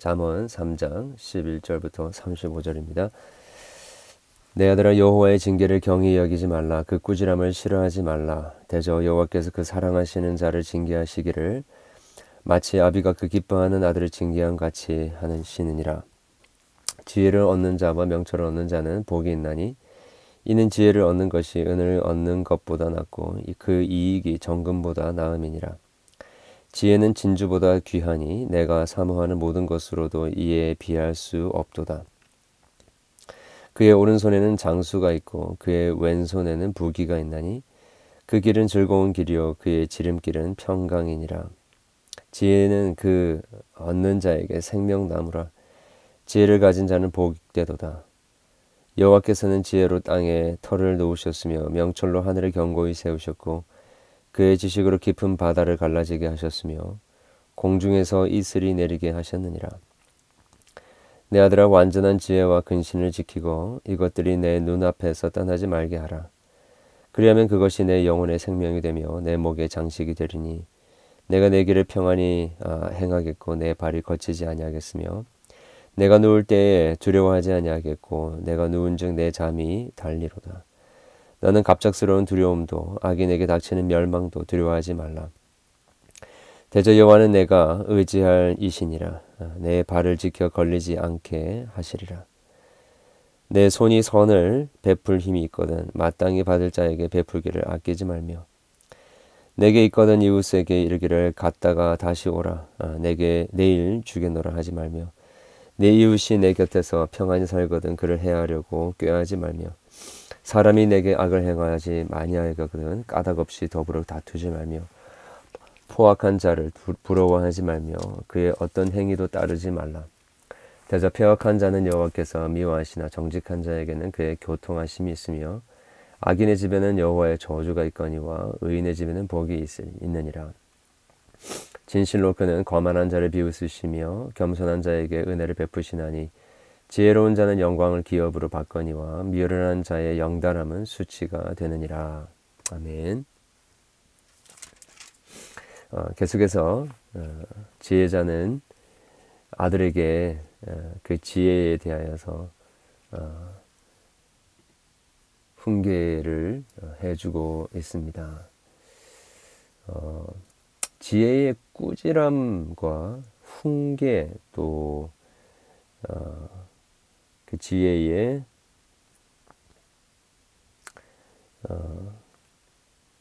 잠언 3장 11절부터 35절입니다. 내 아들아 여호와의 징계를 경히 여기지 말라. 그 꾸지람을 싫어하지 말라. 대저 여호와께서 그 사랑하시는 자를 징계하시기를 마치 아비가 그 기뻐하는 아들을 징계한 같이 하는 신이니라. 지혜를 얻는 자와 명철을 얻는 자는 복이 있나니 이는 지혜를 얻는 것이 은을 얻는 것보다 낫고 그 이익이 정금보다 나음이니라 지혜는 진주보다 귀하니 내가 사모하는 모든 것으로도 이에 비할 수 없도다. 그의 오른손에는 장수가 있고 그의 왼손에는 부기가 있나니 그 길은 즐거운 길이요 그의 지름길은 평강이니라. 지혜는 그 얻는 자에게 생명나무라. 지혜를 가진 자는 복되도다. 여호와께서는 지혜로 땅에 털을 놓으셨으며 명철로 하늘을 견고히 세우셨고 그의 지식으로 깊은 바다를 갈라지게 하셨으며 공중에서 이슬이 내리게 하셨느니라 내 아들아 완전한 지혜와 근신을 지키고 이것들이 내 눈앞에서 떠나지 말게 하라. 그리하면 그것이 내 영혼의 생명이 되며 내 목의 장식이 되리니 내가 내 길을 평안히 아, 행하겠고 내 발이 거치지 아니하겠으며 내가 누울 때에 두려워하지 아니하겠고 내가 누운즉 내 잠이 달리로다. 너는 갑작스러운 두려움도 악인에게 닥치는 멸망도 두려워하지 말라. 대저 여호와는 내가 의지할 이신이라. 내 발을 지켜 걸리지 않게 하시리라. 내 손이 선을 베풀 힘이 있거든 마땅히 받을 자에게 베풀기를 아끼지 말며. 내게 있거든 이웃에게 이르기를 갔다가 다시 오라. 아, 내게 내일 주겠노라 하지 말며. 내 이웃이 내 곁에서 평안히 살거든 그를 해하려고 꾀하지 말며 사람이 내게 악을 행하지 마니하거든 까닭 없이 더불어 다투지 말며 포악한 자를 부러워하지 말며 그의 어떤 행위도 따르지 말라. 대저 폐역한 자는 여호와께서 미워하시나 정직한 자에게는 그의 교통하심이 있으며 악인의 집에는 여호와의 저주가 있거니와 의인의 집에는 복이 있, 있느니라. 진실로 그는 거만한 자를 비웃으시며 겸손한 자에게 은혜를 베푸시나니 지혜로운 자는 영광을 기업으로 받거니와 미련한 자의 영달함은 수치가 되느니라. 아멘. 어, 계속해서 어, 지혜자는 아들에게 어, 그 지혜에 대하여서 어, 훈계를 어, 해주고 있습니다. 어, 지혜의 꾸지람과 훈계 또 그 지혜의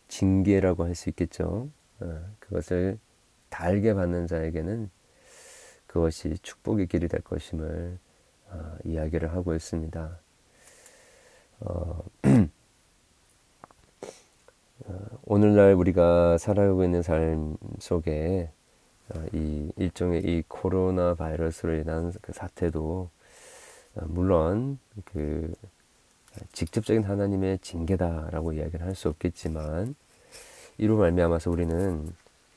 징계라고 할 수 있겠죠. 어, 그것을 달게 받는 자에게는 그것이 축복의 길이 될 것임을 어, 이야기를 하고 있습니다. 어, 어, 오늘날 우리가 살아가고 있는 삶 속에 어, 이 일종의 이 코로나 바이러스로 인한 그 사태도 어, 물론 그 직접적인 하나님의 징계다라고 이야기를 할 수 없겠지만 이로 말미암아서 우리는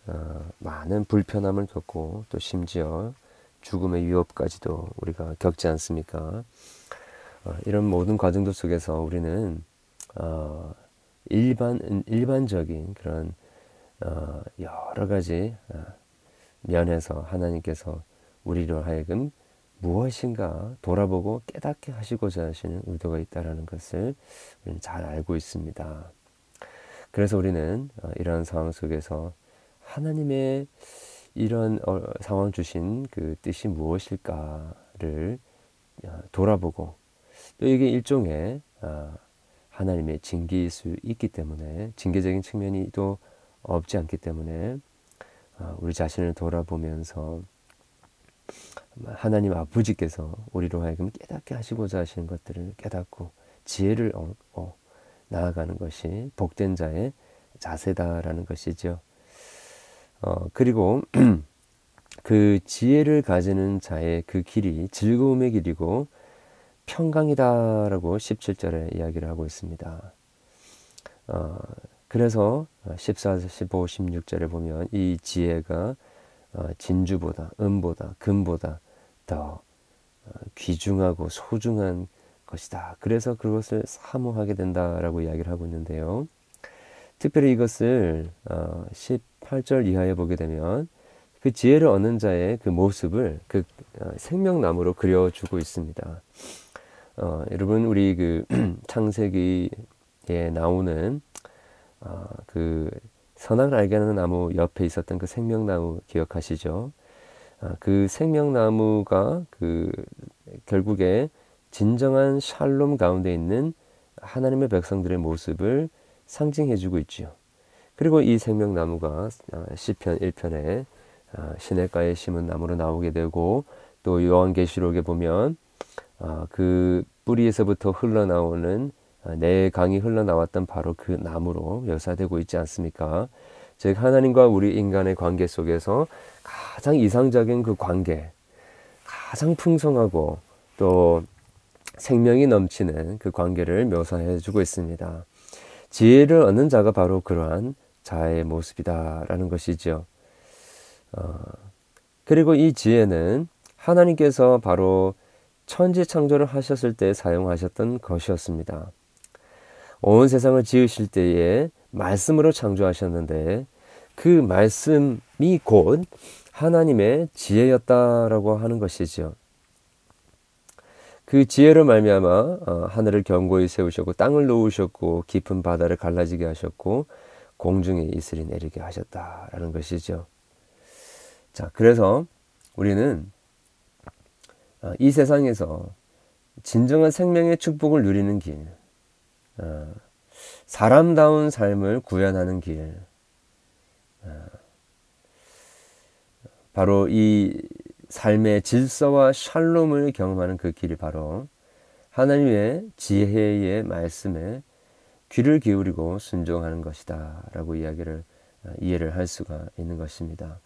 어, 많은 불편함을 겪고 또 심지어 죽음의 위협까지도 우리가 겪지 않습니까? 어, 이런 모든 과정들 속에서 우리는 어, 일반 일반적인 그런 어, 여러 가지 어, 면에서 하나님께서 우리로 하여금 무엇인가 돌아보고 깨닫게 하시고자 하시는 의도가 있다라는 것을 우리는 잘 알고 있습니다. 그래서 우리는 어, 이러한 상황 속에서 하나님의 이런 어, 상황 주신 그 뜻이 무엇일까를 어, 돌아보고 또 이게 일종의 하나님의 징계일 수 있기 때문에 징계적인 측면이 또 없지 않기 때문에 우리 자신을 돌아보면서 하나님 아버지께서 우리로 하여금 깨닫게 하시고자 하시는 것들을 깨닫고 지혜를 얻고 나아가는 것이 복된 자의 자세다라는 것이죠. 어, 그리고 그 지혜를 가지는 자의 그 길이 즐거움의 길이고 평강이다라고 17절에 이야기를 하고 있습니다. 어, 그래서 14, 15, 16절에 보면 이 지혜가 어, 진주보다, 은보다, 금보다 더 어, 귀중하고 소중한 것이다. 그래서 그것을 사모하게 된다라고 이야기를 하고 있는데요. 특별히 이것을 18절 어, 이하에 보게 되면 그 지혜를 얻는 자의 그 모습을 그 어, 생명나무로 그려주고 있습니다. 어, 여러분 우리 그 창세기에 나오는 어, 그 선악을 알게 하는 나무 옆에 있었던 그 생명나무 기억하시죠? 어, 그 생명나무가 그 결국에 진정한 샬롬 가운데 있는 하나님의 백성들의 모습을 상징해주고 있죠. 그리고 이 생명나무가 어, 시편 1편에 어, 시냇가에 심은 나무로 나오게 되고 또 요한계시록에 보면 어, 그 뿌리에서부터 흘러나오는 내 강이 흘러나왔던 바로 그 나무로 묘사되고 있지 않습니까? 즉 하나님과 우리 인간의 관계 속에서 가장 이상적인 그 관계, 가장 풍성하고 또 생명이 넘치는 그 관계를 묘사해 주고 있습니다. 지혜를 얻는 자가 바로 그러한 자의 모습이다라는 것이죠. 어, 그리고 이 지혜는 하나님께서 바로 천지 창조를 하셨을 때 사용하셨던 것이었습니다. 온 세상을 지으실 때에 말씀으로 창조하셨는데 그 말씀이 곧 하나님의 지혜였다라고 하는 것이죠. 그 지혜로 말미암아 어, 하늘을 견고히 세우셨고 땅을 놓으셨고 깊은 바다를 갈라지게 하셨고 공중에 이슬이 내리게 하셨다라는 것이죠. 자, 그래서 우리는 어, 이 세상에서 진정한 생명의 축복을 누리는 길, 어, 사람다운 삶을 구현하는 길, 어, 바로 이 삶의 질서와 샬롬을 경험하는 그 길이 바로 하나님의 지혜의 말씀에 귀를 기울이고 순종하는 것이다 라고 이야기를 이해를 할 수가 있는 것입니다.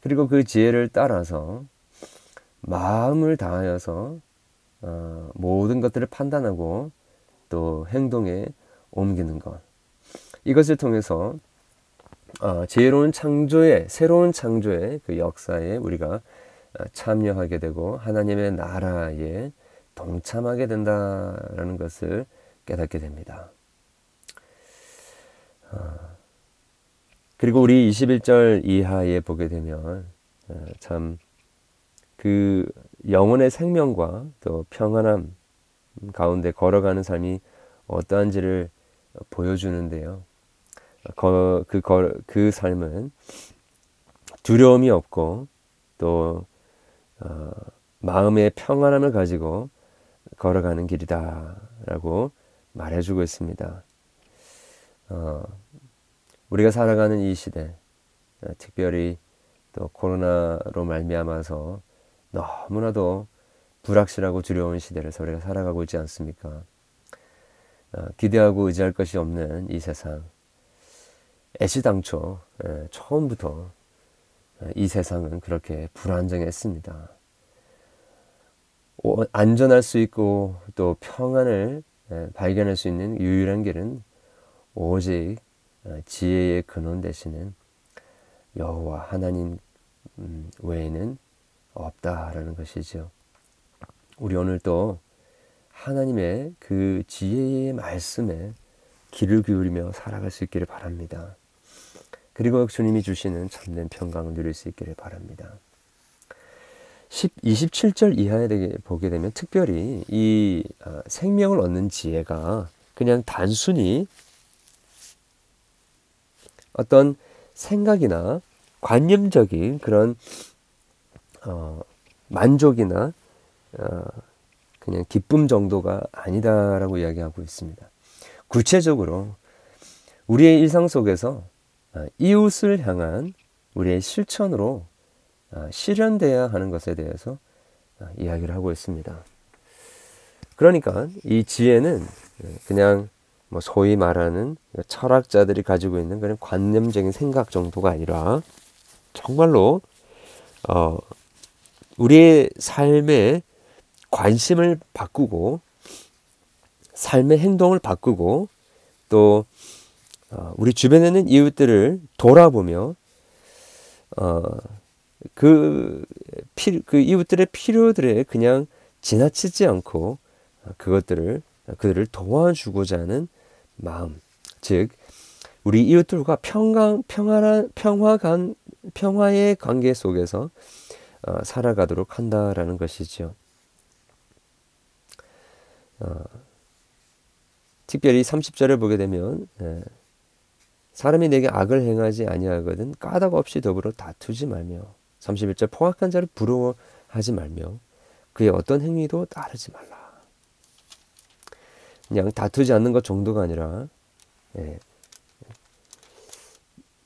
그리고 그 지혜를 따라서 마음을 다하여서 어, 모든 것들을 판단하고 또 행동에 옮기는 것. 이것을 통해서 어, 지혜로운 창조의 새로운 창조의 그 역사에 우리가 어, 참여하게 되고 하나님의 나라에 동참하게 된다라는 것을 깨닫게 됩니다. 어, 그리고 우리 21절 이하에 보게 되면 어, 참그 영혼의 생명과 또 평안함 가운데 걸어가는 삶이 어떠한지를 보여주는데요. 그, 그, 그 삶은 두려움이 없고 또 어, 마음의 평안함을 가지고 걸어가는 길이다라고 말해주고 있습니다. 어, 우리가 살아가는 이 시대, 어, 특별히 또 코로나로 말미암아서 너무나도 불확실하고 두려운 시대를 우리가 살아가고 있지 않습니까? 어, 기대하고 의지할 것이 없는 이 세상. 애시당초 예, 처음부터 이 세상은 그렇게 불안정했습니다. 안전할 수 있고 또 평안을 예, 발견할 수 있는 유일한 길은 오직 어, 지혜의 근원 되시는 여호와 하나님 음, 외에는 없다라는 것이죠. 우리 오늘 또 하나님의 그 지혜의 말씀에 귀를 기울이며 살아갈 수 있기를 바랍니다. 그리고 주님이 주시는 참된 평강을 누릴 수 있기를 바랍니다. 10, 27절 이하에 보게 되면 특별히 이 어, 생명을 얻는 지혜가 그냥 단순히 어떤 생각이나 관념적인 그런 어, 만족이나 어, 그냥 기쁨 정도가 아니다라고 이야기하고 있습니다. 구체적으로 우리의 일상 속에서 어, 이웃을 향한 우리의 실천으로 어, 실현돼야 하는 것에 대해서 어, 이야기를 하고 있습니다. 그러니까 이 지혜는 그냥 뭐 소위 말하는 철학자들이 가지고 있는 그런 관념적인 생각 정도가 아니라 정말로 어 우리의 삶에 관심을 바꾸고 삶의 행동을 바꾸고 또 어, 우리 주변에 있는 이웃들을 돌아보며 어, 그, 피, 그 이웃들의 필요들에 그냥 지나치지 않고 그것들을 그들을 도와주고자 하는 마음, 즉 우리 이웃들과 평강 평화한 평화간 평화의 관계 속에서 어, 살아가도록 한다라는 것이죠. 어, 특별히 30절을 보게 되면 예, 사람이 내게 악을 행하지 아니하거든 까닭 없이 더불어 다투지 말며 31절 포악한 자를 부러워하지 말며 그의 어떤 행위도 따르지 말라. 그냥 다투지 않는 것 정도가 아니라 예,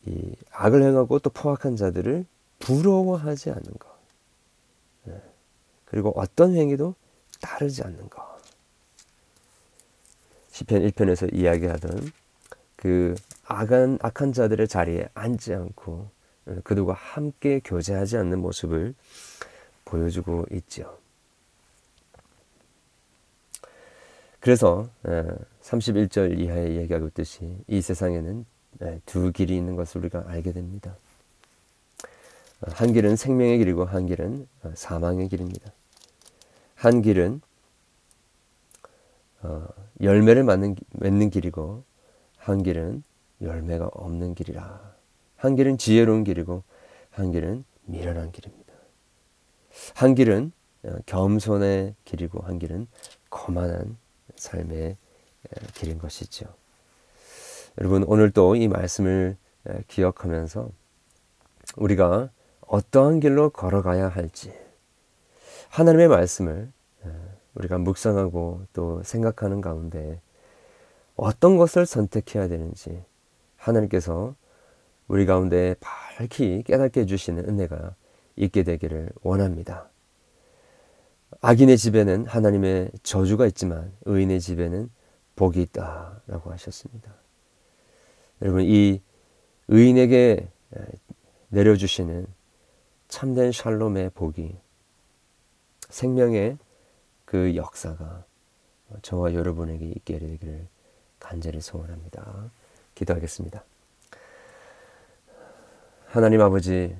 이 악을 행하고 또 포악한 자들을 부러워하지 않는 것. 예, 그리고 어떤 행위도 따르지 않는 것. 시편 1편에서 이야기하던 그 악한, 악한 자들의 자리에 앉지 않고 예, 그들과 함께 교제하지 않는 모습을 보여주고 있죠. 그래서 31절 예, 이하에 얘기하고 있듯이 이 세상에는 예, 두 길이 있는 것을 우리가 알게 됩니다. 한 길은 생명의 길이고 한 길은 사망의 길입니다. 한 길은 어, 열매를 맺는, 맺는 길이고 한 길은 열매가 없는 길이라. 한 길은 지혜로운 길이고 한 길은 미련한 길입니다. 한 길은 어, 겸손의 길이고 한 길은 거만한 삶의 길인 것이죠. 여러분 오늘도 이 말씀을 기억하면서 우리가 어떠한 길로 걸어가야 할지 하나님의 말씀을 우리가 묵상하고 또 생각하는 가운데 어떤 것을 선택해야 되는지 하나님께서 우리 가운데 밝히 깨닫게 해주시는 은혜가 있게 되기를 원합니다. 악인의 집에는 하나님의 저주가 있지만 의인의 집에는 복이 있다라고 하셨습니다. 여러분 이 의인에게 내려주시는 참된 샬롬의 복이 생명의 그 역사가 저와 여러분에게 있게 되기를 간절히 소원합니다. 기도하겠습니다. 하나님 아버지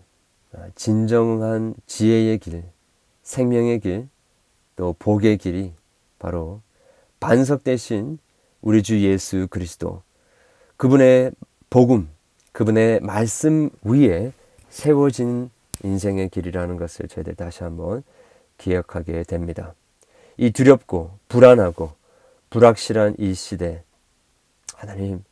진정한 지혜의 길, 생명의 길, 또 복의 길이 바로 반석 대신 우리 주 예수 그리스도 그분의 복음, 그분의 말씀 위에 세워진 인생의 길이라는 것을 저희들 다시 한번 기억하게 됩니다. 이 두렵고 불안하고 불확실한 이 시대, 하나님,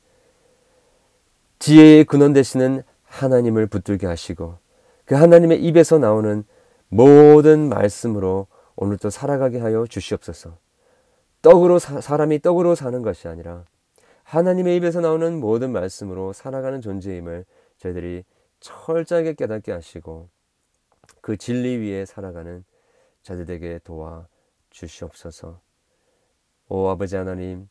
지혜의 근원 되시는 하나님을 붙들게 하시고 그 하나님의 입에서 나오는 모든 말씀으로 오늘도 살아가게 하여 주시옵소서. 떡으로 사, 사람이 떡으로 사는 것이 아니라 하나님의 입에서 나오는 모든 말씀으로 살아가는 존재임을 저희들이 철저하게 깨닫게 하시고 그 진리 위에 살아가는 자들에게 도와 주시옵소서. 오 아버지 하나님,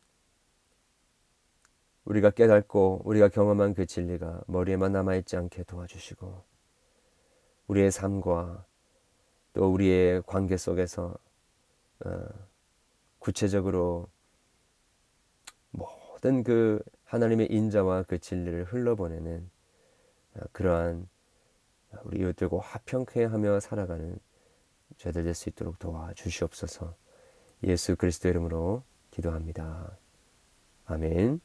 우리가 깨닫고 우리가 경험한 그 진리가 머리에만 남아있지 않게 도와주시고 우리의 삶과 또 우리의 관계 속에서 어, 구체적으로 모든 그 하나님의 인자와 그 진리를 흘러보내는 어, 그러한 우리 이웃들과 화평케 하며 살아가는 죄들 될 수 있도록 도와주시옵소서 예수 그리스도 이름으로 기도합니다. 아멘.